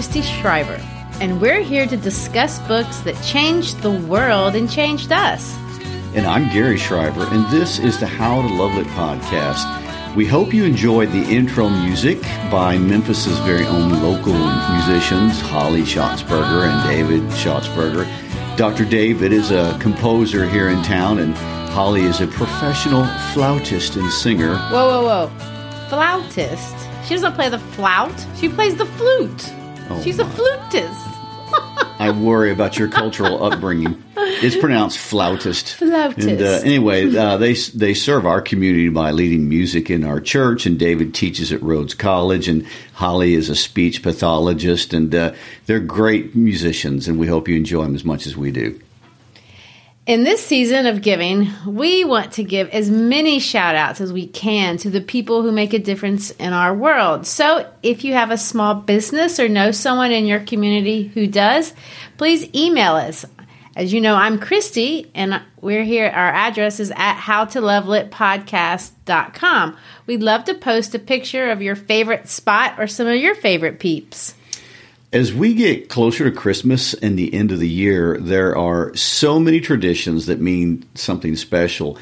Christy Schreiber, and we're here to discuss books that changed the world and changed us. And I'm Gary Schreiber, and this is the How to Love Lit podcast. We hope you enjoyed the intro music by Memphis's very own local musicians, Holly Schatzberger and David Schatzberger. Dr. David is a composer here in town, and Holly is a professional flautist and singer. Whoa, whoa, whoa. Flautist? She doesn't play the flout, she plays the flute. Oh, She's a flutist. I worry about your cultural upbringing. It's pronounced flautist. Flautist. And uh, anyway, uh, they they serve our community by leading music in our church, and David teaches at Rhodes College, and Holly is a speech pathologist, and uh, they're great musicians, and we hope you enjoy them as much as we do. In this season of giving, we want to give as many shout outs as we can to the people who make a difference in our world. So if you have a small business or know someone in your community who does, please email us. As you know, I'm Christy, and we're here. Our address is at howtolovelitpodcast.com. We'd love to post a picture of your favorite spot or some of your favorite peeps. As we get closer to Christmas and the end of the year, there are so many traditions that mean something special.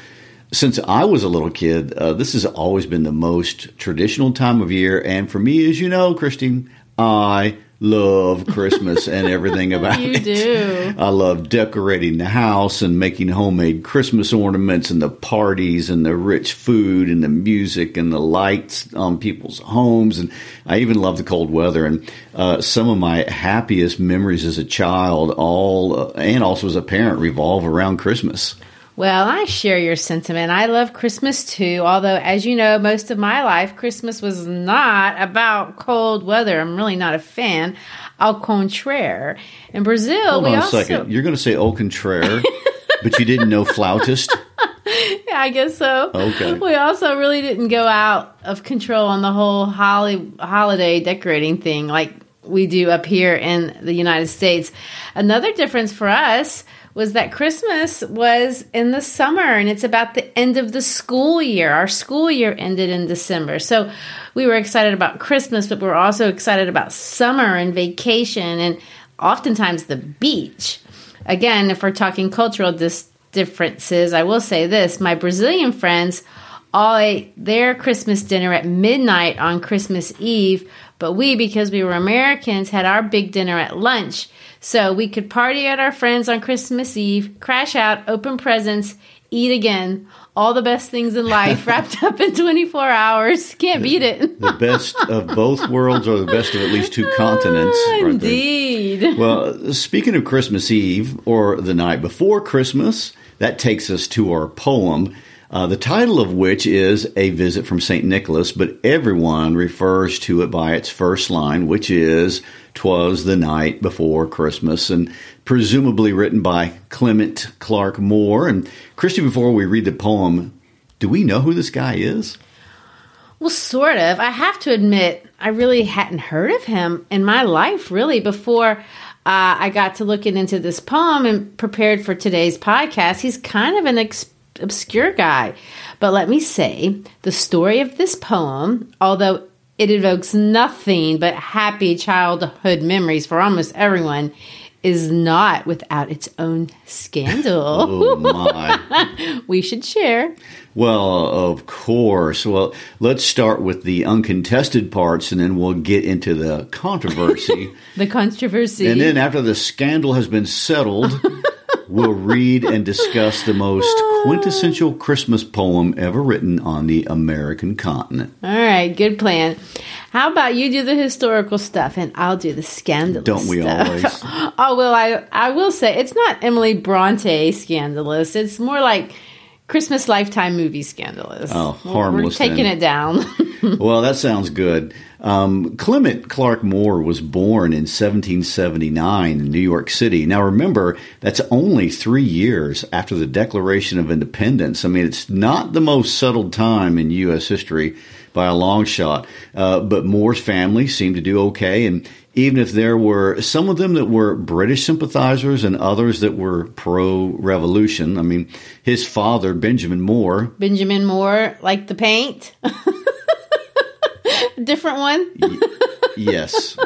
Since I was a little kid, uh, this has always been the most traditional time of year. And for me, as you know, Christine, I love Christmas and everything about You it. do. I love decorating the house and making homemade Christmas ornaments and the parties and the rich food and the music and the lights on people's homes. And I even love the cold weather. And uh, some of my happiest memories as a child, all uh, and also as a parent, revolve around Christmas. Well, I share your sentiment. I love Christmas too, although, as you know, most of my life, Christmas was not about cold weather. I'm really not a fan. Au contraire. In Brazil, Hold we on a also. second. You're going to say au contraire, but you didn't know flautist? Yeah, I guess so. Okay. We also really didn't go out of control on the whole holly, holiday decorating thing like we do up here in the United States. Another difference for us was that Christmas was in the summer and it's about the end of the school year. Our school year ended in December. So we were excited about Christmas, but we were also excited about summer and vacation and oftentimes the beach. Again, if we're talking cultural dis- differences, I will say this my Brazilian friends all ate their Christmas dinner at midnight on Christmas Eve, but we, because we were Americans, had our big dinner at lunch. So we could party at our friends on Christmas Eve, crash out, open presents, eat again. All the best things in life wrapped up in 24 hours. Can't beat it. The best of both worlds, or the best of at least two ah, continents. right there. Indeed. Well, speaking of Christmas Eve or the night before Christmas, that takes us to our poem, uh, the title of which is A Visit from St. Nicholas, but everyone refers to it by its first line, which is Twas the Night Before Christmas, and presumably written by Clement Clarke Moore. And Christy, before we read the poem, do we know who this guy is? Well, sort of. I have to admit, I really hadn't heard of him in my life, really, before uh, I got to looking into this poem and prepared for today's podcast. He's kind of an ex- obscure guy. But let me say, the story of this poem, although it evokes nothing but happy childhood memories for almost everyone, is not without its own scandal. Oh, my. we should share. Well, of course. Well, let's start with the uncontested parts and then we'll get into the controversy. The controversy. and then after the scandal has been settled, we'll read and discuss the most quintessential Christmas poem ever written on the American continent. All right, good plan. How about you do the historical stuff and I'll do the scandalous Don't we stuff. always? oh well, I I will say it's not Emily Bronte scandalous. It's more like Christmas Lifetime movie scandalous. Oh, harmless We're taking then. it down. Well, that sounds good. Um, Clement Clarke Moore was born in 1779 in New York City. Now, remember, that's only three years after the Declaration of Independence. I mean, it's not the most settled time in U.S. history by a long shot. Uh, but Moore's family seemed to do okay. And even if there were some of them that were British sympathizers and others that were pro revolution, I mean, his father, Benjamin Moore, Benjamin Moore, like the paint. Different one. Yes.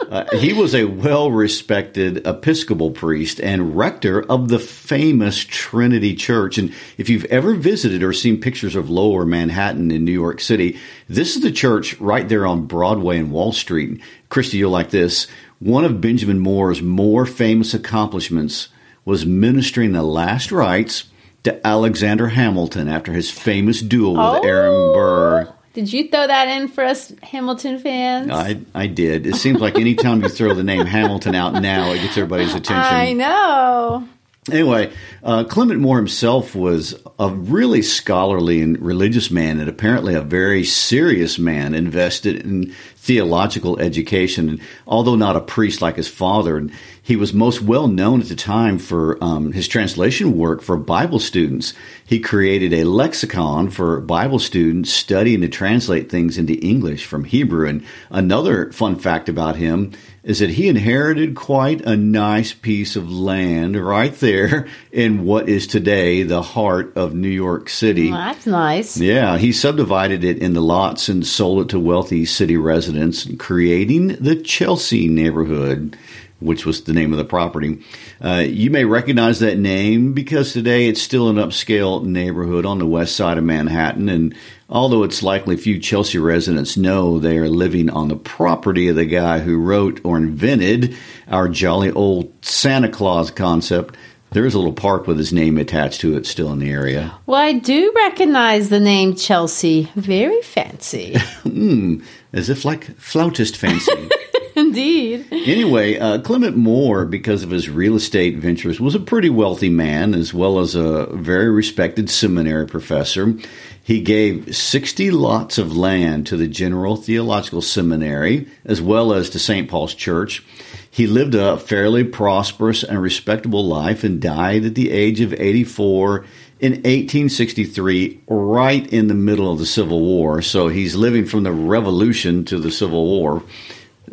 Uh, he was a well respected Episcopal priest and rector of the famous Trinity Church. And if you've ever visited or seen pictures of lower Manhattan in New York City, this is the church right there on Broadway and Wall Street. Christy, you'll like this. One of Benjamin Moore's more famous accomplishments was ministering the last rites to Alexander Hamilton after his famous duel with Aaron Burr. Did you throw that in for us Hamilton fans? I, I did. It seems like anytime you throw the name Hamilton out now, it gets everybody's attention. I know. Anyway, uh, Clement Moore himself was a really scholarly and religious man, and apparently a very serious man, invested in theological education. And although not a priest like his father, and he was most well known at the time for um, his translation work for Bible students. He created a lexicon for Bible students studying to translate things into English from Hebrew. And another fun fact about him is that he inherited quite a nice piece of land right there in what is today the heart of New York City. Well, that's nice. Yeah, he subdivided it into lots and sold it to wealthy city residents, creating the Chelsea neighborhood, which was the name of the property. Uh, you may recognize that name because today it's still an upscale neighborhood on the west side of Manhattan. And although it's likely few Chelsea residents know they are living on the property of the guy who wrote or invented our jolly old Santa Claus concept, there is a little park with his name attached to it still in the area. Well, I do recognize the name Chelsea. Very fancy. As if like flautist fancy. Indeed. Anyway, uh, Clement Moore, because of his real estate ventures, was a pretty wealthy man as well as a very respected seminary professor. He gave 60 lots of land to the General Theological Seminary as well as to St. Paul's Church. He lived a fairly prosperous and respectable life and died at the age of 84 in 1863, right in the middle of the Civil War. So he's living from the Revolution to the Civil War.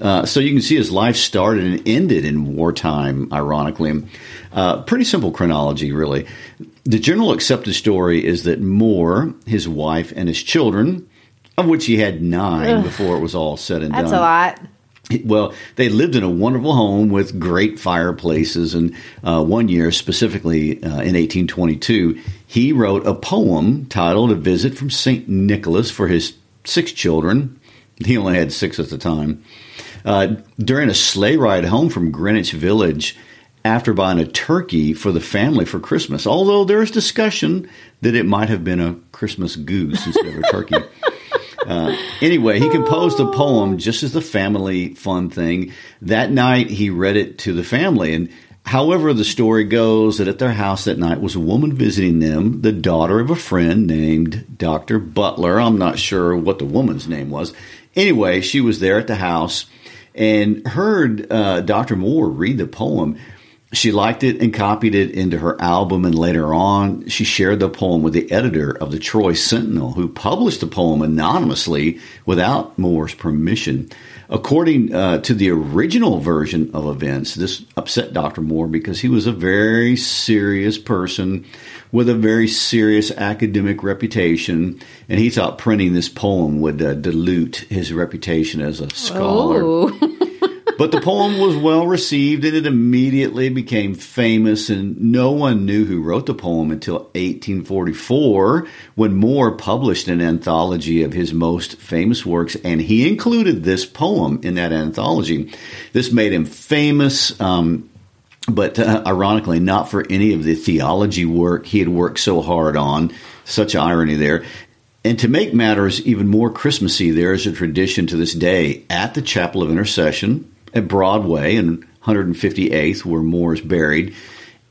Uh, so you can see his life started and ended in wartime, ironically. Uh, pretty simple chronology, really. The general accepted story is that Moore, his wife, and his children, of which he had nine before it was all said and That's done. That's a lot. Well, they lived in a wonderful home with great fireplaces. And uh, one year, specifically uh, in 1822, he wrote a poem titled A Visit from St. Nicholas for his six children. He only had six at the time. Uh, during a sleigh ride home from Greenwich Village, after buying a turkey for the family for Christmas, although there's discussion that it might have been a Christmas goose instead of a turkey. Uh, anyway, he composed a poem just as the family fun thing. That night, he read it to the family. And however, the story goes that at their house that night was a woman visiting them, the daughter of a friend named Dr. Butler. I'm not sure what the woman's name was. Anyway, she was there at the house and heard uh, Dr. Moore read the poem. She liked it and copied it into her album, and later on, she shared the poem with the editor of the Troy Sentinel, who published the poem anonymously without Moore's permission. According uh, to the original version of events, this upset Dr. Moore because he was a very serious person with a very serious academic reputation, and he thought printing this poem would uh, dilute his reputation as a scholar. Oh. But the poem was well received and it immediately became famous, and no one knew who wrote the poem until 1844 when Moore published an anthology of his most famous works, and he included this poem in that anthology. This made him famous. Um, but uh, ironically, not for any of the theology work he had worked so hard on. Such irony there. And to make matters even more Christmassy, there is a tradition to this day at the Chapel of Intercession at Broadway and 158th, where Moore is buried.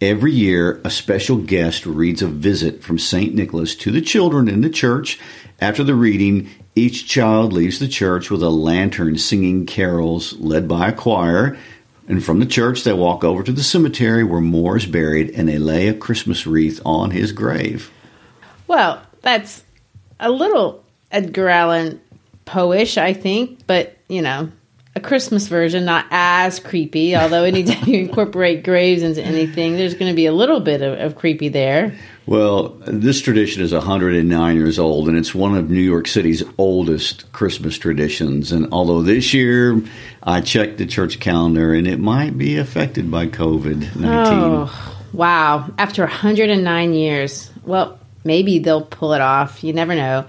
Every year, a special guest reads a visit from St. Nicholas to the children in the church. After the reading, each child leaves the church with a lantern singing carols led by a choir. And from the church, they walk over to the cemetery where Moore is buried and they lay a Christmas wreath on his grave. Well, that's a little Edgar Allan Poe-ish, I think, but you know, a Christmas version, not as creepy. Although anytime you incorporate graves into anything, there's going to be a little bit of, of creepy there. Well, this tradition is 109 years old, and it's one of New York City's oldest Christmas traditions. And although this year I checked the church calendar, and it might be affected by COVID 19. Oh, wow. After 109 years. Well, maybe they'll pull it off. You never know.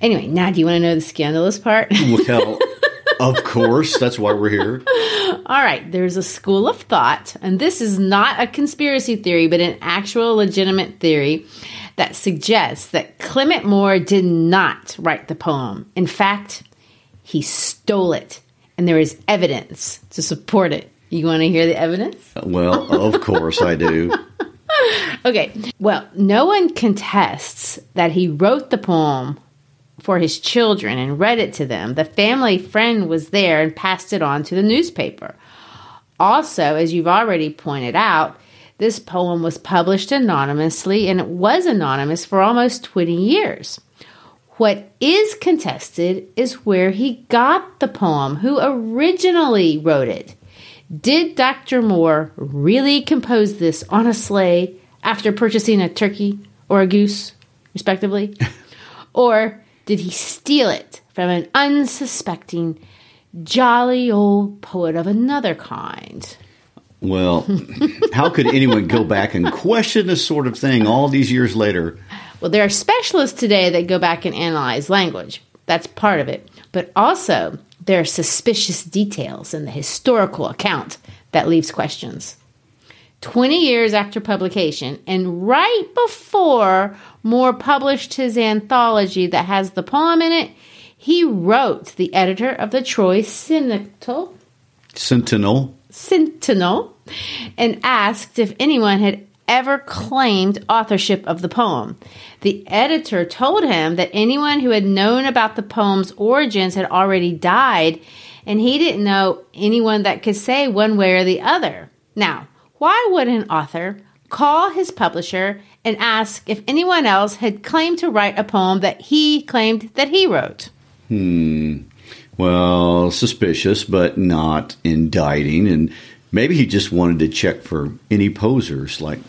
Anyway, now do you want to know the scandalous part? Well, of course, that's why we're here. All right, there's a school of thought, and this is not a conspiracy theory, but an actual legitimate theory that suggests that Clement Moore did not write the poem. In fact, he stole it, and there is evidence to support it. You want to hear the evidence? Well, of course I do. Okay, well, no one contests that he wrote the poem for his children and read it to them. The family friend was there and passed it on to the newspaper. Also, as you've already pointed out, this poem was published anonymously and it was anonymous for almost 20 years. What is contested is where he got the poem, who originally wrote it. Did Dr. Moore really compose this on a sleigh after purchasing a turkey or a goose, respectively? or did he steal it from an unsuspecting, jolly old poet of another kind? Well, how could anyone go back and question this sort of thing all these years later? Well, there are specialists today that go back and analyze language. That's part of it. But also, there are suspicious details in the historical account that leaves questions. 20 years after publication, and right before Moore published his anthology that has the poem in it, he wrote the editor of the Troy Sentinel, Sentinel. Sentinel and asked if anyone had ever claimed authorship of the poem. The editor told him that anyone who had known about the poem's origins had already died, and he didn't know anyone that could say one way or the other. Now, why would an author call his publisher and ask if anyone else had claimed to write a poem that he claimed that he wrote? Hmm. Well, suspicious, but not indicting. And maybe he just wanted to check for any posers like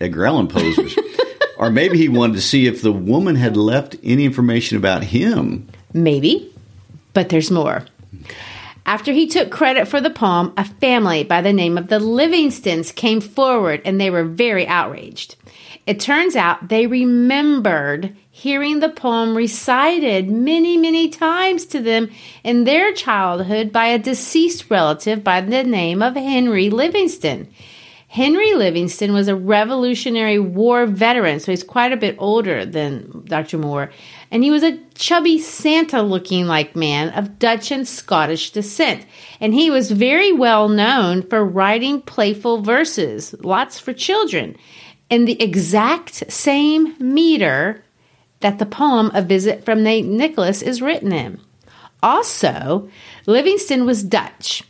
Edgar Allan posers. or maybe he wanted to see if the woman had left any information about him. Maybe, but there's more. After he took credit for the poem, a family by the name of the Livingstons came forward and they were very outraged. It turns out they remembered hearing the poem recited many, many times to them in their childhood by a deceased relative by the name of Henry Livingston. Henry Livingston was a Revolutionary War veteran, so he's quite a bit older than Dr. Moore. And he was a chubby Santa looking like man of Dutch and Scottish descent. And he was very well known for writing playful verses, lots for children, in the exact same meter that the poem A Visit from St. Nicholas is written in. Also, Livingston was Dutch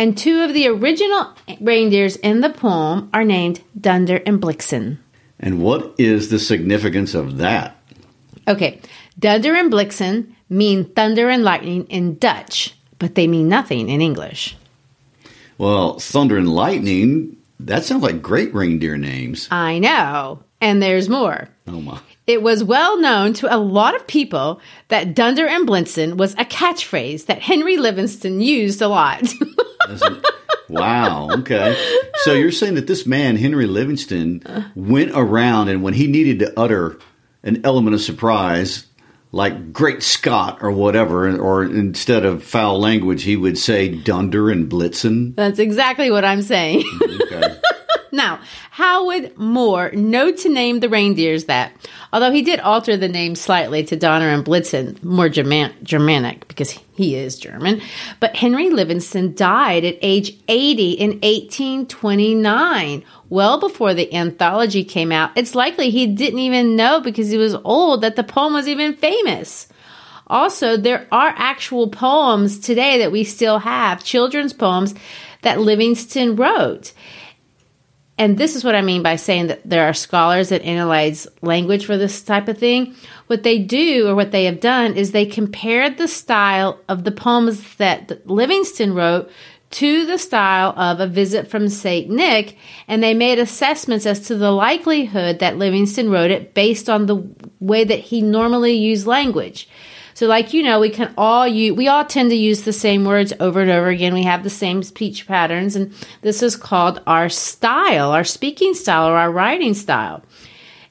And two of the original reindeers in the poem are named Dunder and Blixen. And what is the significance of that? Okay, Dunder and Blixen mean thunder and lightning in Dutch, but they mean nothing in English. Well, Thunder and Lightning, that sounds like great reindeer names. I know. And there's more. Oh my. It was well known to a lot of people that Dunder and Blitzen was a catchphrase that Henry Livingston used a lot. wow. Okay. So you're saying that this man, Henry Livingston, went around and when he needed to utter an element of surprise, like Great Scott or whatever, or instead of foul language, he would say Dunder and Blitzen. That's exactly what I'm saying. Mm-hmm. Now, how would Moore know to name the reindeers that? Although he did alter the name slightly to Donner and Blitzen, more German- Germanic, because he is German. But Henry Livingston died at age 80 in 1829, well before the anthology came out. It's likely he didn't even know because he was old that the poem was even famous. Also, there are actual poems today that we still have, children's poems that Livingston wrote. And this is what I mean by saying that there are scholars that analyze language for this type of thing. What they do, or what they have done, is they compared the style of the poems that Livingston wrote to the style of A Visit from St. Nick, and they made assessments as to the likelihood that Livingston wrote it based on the way that he normally used language. So, like you know, we can all use, we all tend to use the same words over and over again. We have the same speech patterns, and this is called our style, our speaking style, or our writing style.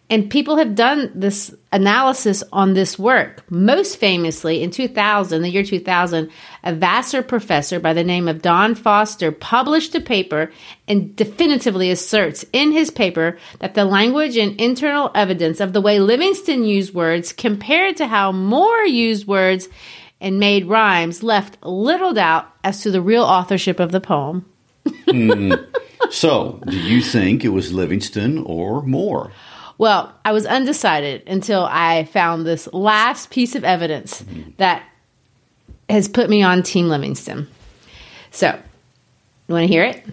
And people have done this analysis on this work. Most famously, in 2000, the year 2000, a Vassar professor by the name of Don Foster published a paper and definitively asserts in his paper that the language and internal evidence of the way Livingston used words compared to how Moore used words and made rhymes left little doubt as to the real authorship of the poem. mm. So, do you think it was Livingston or Moore? Well, I was undecided until I found this last piece of evidence that has put me on Team Livingston. So, you want to hear it?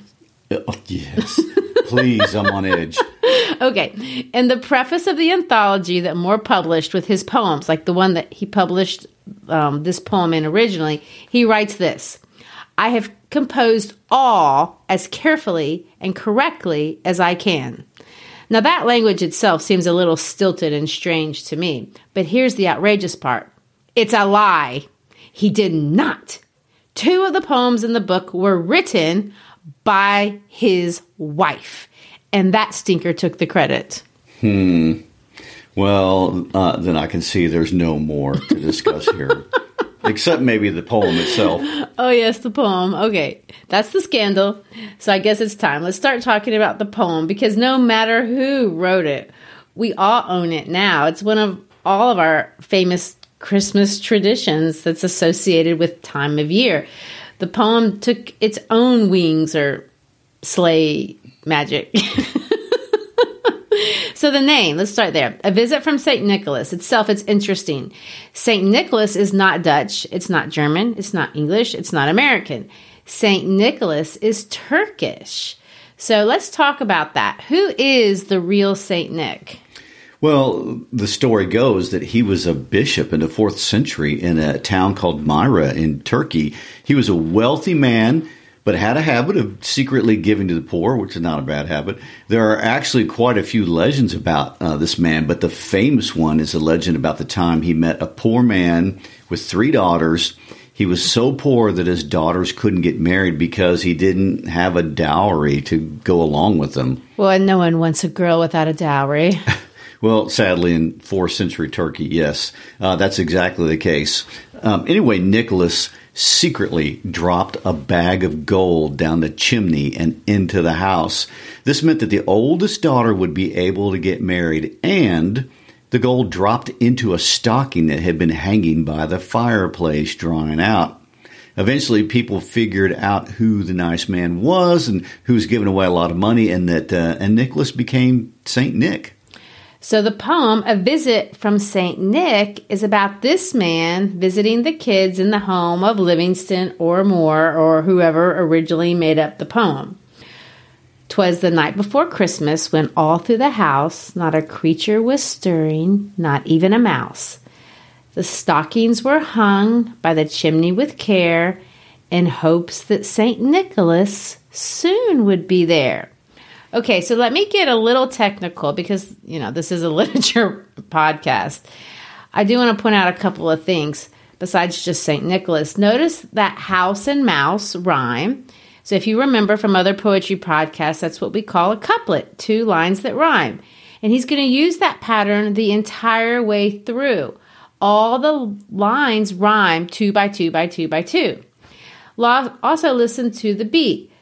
Oh, yes. Please, I'm on edge. Okay. In the preface of the anthology that Moore published with his poems, like the one that he published um, this poem in originally, he writes this I have composed all as carefully and correctly as I can. Now, that language itself seems a little stilted and strange to me, but here's the outrageous part it's a lie. He did not. Two of the poems in the book were written by his wife, and that stinker took the credit. Hmm. Well, uh, then I can see there's no more to discuss here. Except maybe the poem itself. Oh, yes, the poem. Okay, that's the scandal. So I guess it's time. Let's start talking about the poem because no matter who wrote it, we all own it now. It's one of all of our famous Christmas traditions that's associated with time of year. The poem took its own wings or sleigh magic. So the name, let's start there. A visit from St. Nicholas. Itself, it's interesting. St. Nicholas is not Dutch. It's not German. It's not English. It's not American. St. Nicholas is Turkish. So let's talk about that. Who is the real St. Nick? Well, the story goes that he was a bishop in the fourth century in a town called Myra in Turkey. He was a wealthy man but had a habit of secretly giving to the poor, which is not a bad habit. There are actually quite a few legends about uh, this man, but the famous one is a legend about the time he met a poor man with three daughters. He was so poor that his daughters couldn't get married because he didn't have a dowry to go along with them. Well, no one wants a girl without a dowry. Well, sadly, in fourth century Turkey, yes, uh, that's exactly the case. Um, anyway, Nicholas secretly dropped a bag of gold down the chimney and into the house. This meant that the oldest daughter would be able to get married, and the gold dropped into a stocking that had been hanging by the fireplace, drying out. Eventually, people figured out who the nice man was and who was giving away a lot of money, and that uh, and Nicholas became Saint Nick. So the poem, A Visit from St. Nick, is about this man visiting the kids in the home of Livingston or Moore or whoever originally made up the poem. 'Twas the night before Christmas when all through the house not a creature was stirring, not even a mouse. The stockings were hung by the chimney with care in hopes that St. Nicholas soon would be there. Okay, so let me get a little technical because, you know, this is a literature podcast. I do want to point out a couple of things besides just St. Nicholas. Notice that house and mouse rhyme. So if you remember from other poetry podcasts, that's what we call a couplet, two lines that rhyme. And he's going to use that pattern the entire way through. All the lines rhyme two by two by two by two. Also listen to the beat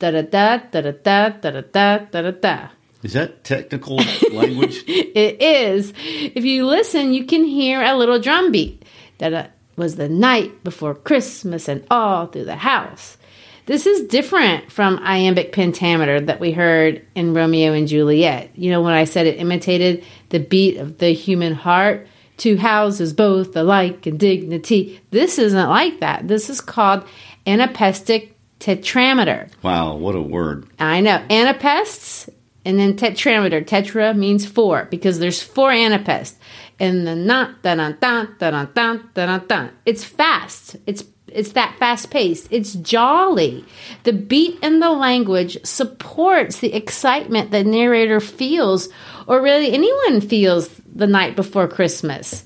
da da da da da da da da da da da. Is that technical language? it is. If you listen, you can hear a little drum beat. That uh, was the night before Christmas and all through the house. This is different from iambic pentameter that we heard in Romeo and Juliet. You know, when I said it imitated the beat of the human heart, two houses both alike in dignity. This isn't like that. This is called anapestic tetrameter. Wow, what a word. I know. Anapests and then tetrameter. Tetra means four because there's four anapests. And the na da da da da da da da It's fast. It's it's that fast paced. It's jolly. The beat in the language supports the excitement the narrator feels, or really anyone feels the night before Christmas.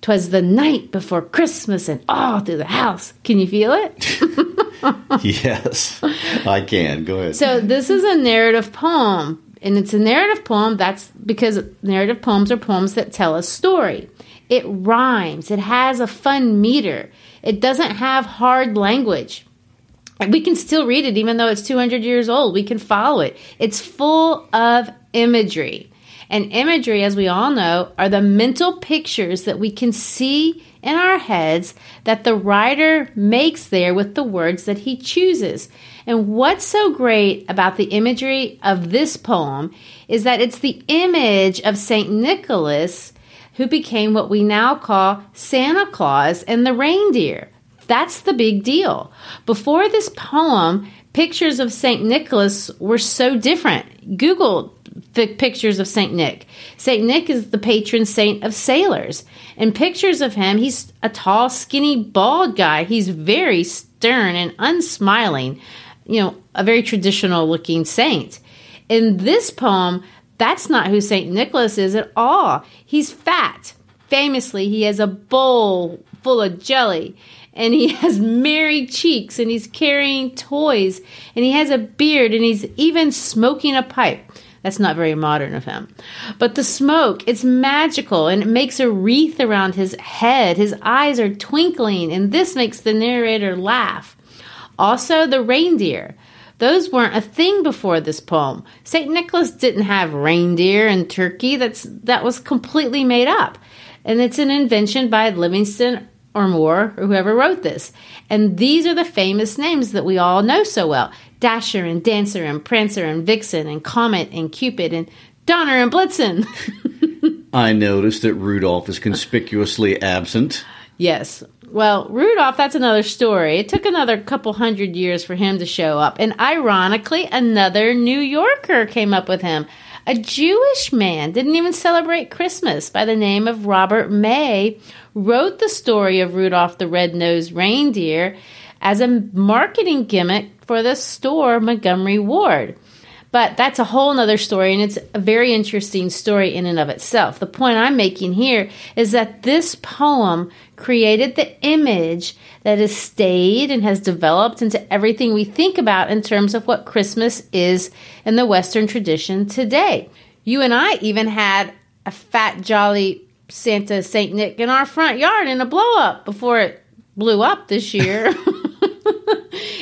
Twas the night before Christmas and all through the house. Can you feel it? yes, I can. Go ahead. So, this is a narrative poem, and it's a narrative poem that's because narrative poems are poems that tell a story. It rhymes, it has a fun meter, it doesn't have hard language. And we can still read it even though it's 200 years old. We can follow it. It's full of imagery. And imagery, as we all know, are the mental pictures that we can see in our heads that the writer makes there with the words that he chooses. And what's so great about the imagery of this poem is that it's the image of St. Nicholas who became what we now call Santa Claus and the reindeer. That's the big deal. Before this poem, pictures of St. Nicholas were so different. Google pictures of St. Nick. St. Nick is the patron saint of sailors. And pictures of him, he's a tall, skinny, bald guy. He's very stern and unsmiling, you know, a very traditional looking saint. In this poem, that's not who St. Nicholas is at all. He's fat. Famously, he has a bowl full of jelly and he has merry cheeks and he's carrying toys and he has a beard and he's even smoking a pipe. That's not very modern of him. But the smoke, it's magical and it makes a wreath around his head. His eyes are twinkling, and this makes the narrator laugh. Also, the reindeer. Those weren't a thing before this poem. St. Nicholas didn't have reindeer and turkey. That's that was completely made up. And it's an invention by Livingston or Moore or whoever wrote this. And these are the famous names that we all know so well. Dasher and Dancer and Prancer and Vixen and Comet and Cupid and Donner and Blitzen. I noticed that Rudolph is conspicuously absent. Yes. Well, Rudolph, that's another story. It took another couple hundred years for him to show up. And ironically, another New Yorker came up with him. A Jewish man didn't even celebrate Christmas by the name of Robert May wrote the story of Rudolph the Red-Nosed Reindeer as a marketing gimmick for the store Montgomery Ward. But that's a whole other story, and it's a very interesting story in and of itself. The point I'm making here is that this poem created the image that has stayed and has developed into everything we think about in terms of what Christmas is in the Western tradition today. You and I even had a fat, jolly Santa St. Nick in our front yard in a blow up before it blew up this year.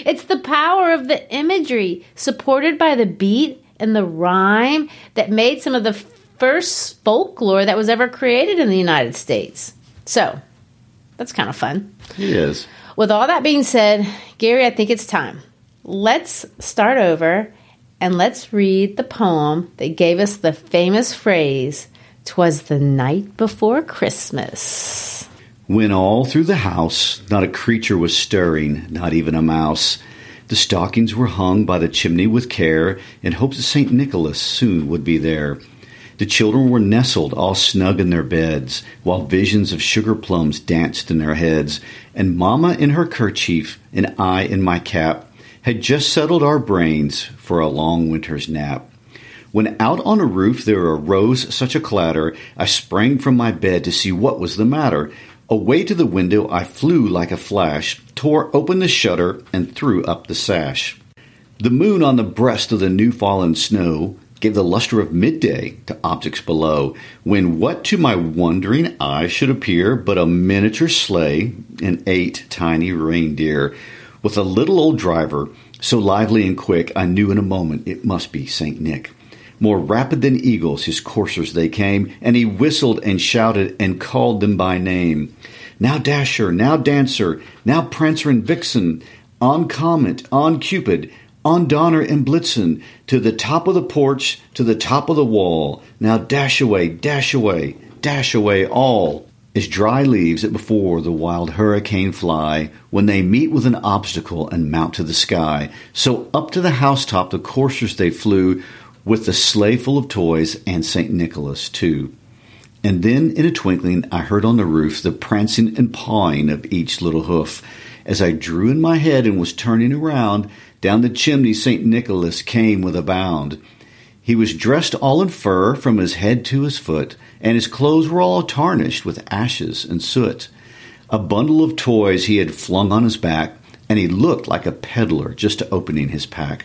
it's the power of the imagery supported by the beat and the rhyme that made some of the first folklore that was ever created in the United States. So, that's kind of fun. It is. With all that being said, Gary, I think it's time. Let's start over and let's read the poem that gave us the famous phrase, Twas the night before Christmas. When all through the house not a creature was stirring, not even a mouse. The stockings were hung by the chimney with care, in hopes that St. Nicholas soon would be there. The children were nestled all snug in their beds, while visions of sugar plums danced in their heads, and Mamma in her kerchief, and I in my cap, had just settled our brains for a long winter's nap. When out on a roof there arose such a clatter, I sprang from my bed to see what was the matter. Away to the window I flew like a flash, tore open the shutter, and threw up the sash. The moon on the breast of the new fallen snow gave the luster of midday to objects below, when what to my wondering eye should appear but a miniature sleigh and eight tiny reindeer, with a little old driver, so lively and quick I knew in a moment it must be Saint Nick. More rapid than eagles, his coursers they came, and he whistled and shouted and called them by name. Now Dasher, now Dancer, now Prancer and Vixen, on Comet, on Cupid, on Donner and Blitzen, to the top of the porch, to the top of the wall. Now dash away, dash away, dash away all. As dry leaves that before the wild hurricane fly, when they meet with an obstacle and mount to the sky, so up to the housetop the coursers they flew, with the sleigh full of toys and St. Nicholas, too. And then, in a twinkling, I heard on the roof the prancing and pawing of each little hoof. As I drew in my head and was turning around, down the chimney St. Nicholas came with a bound. He was dressed all in fur from his head to his foot, and his clothes were all tarnished with ashes and soot. A bundle of toys he had flung on his back, and he looked like a peddler just opening his pack.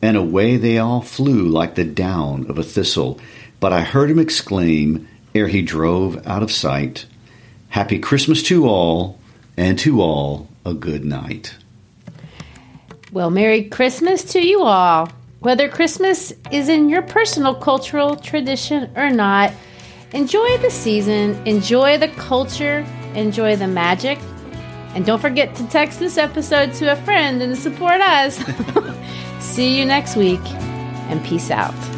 and away they all flew like the down of a thistle. But I heard him exclaim, ere he drove out of sight, Happy Christmas to all, and to all a good night. Well, Merry Christmas to you all. Whether Christmas is in your personal cultural tradition or not, enjoy the season, enjoy the culture, enjoy the magic, and don't forget to text this episode to a friend and support us. See you next week, and peace out.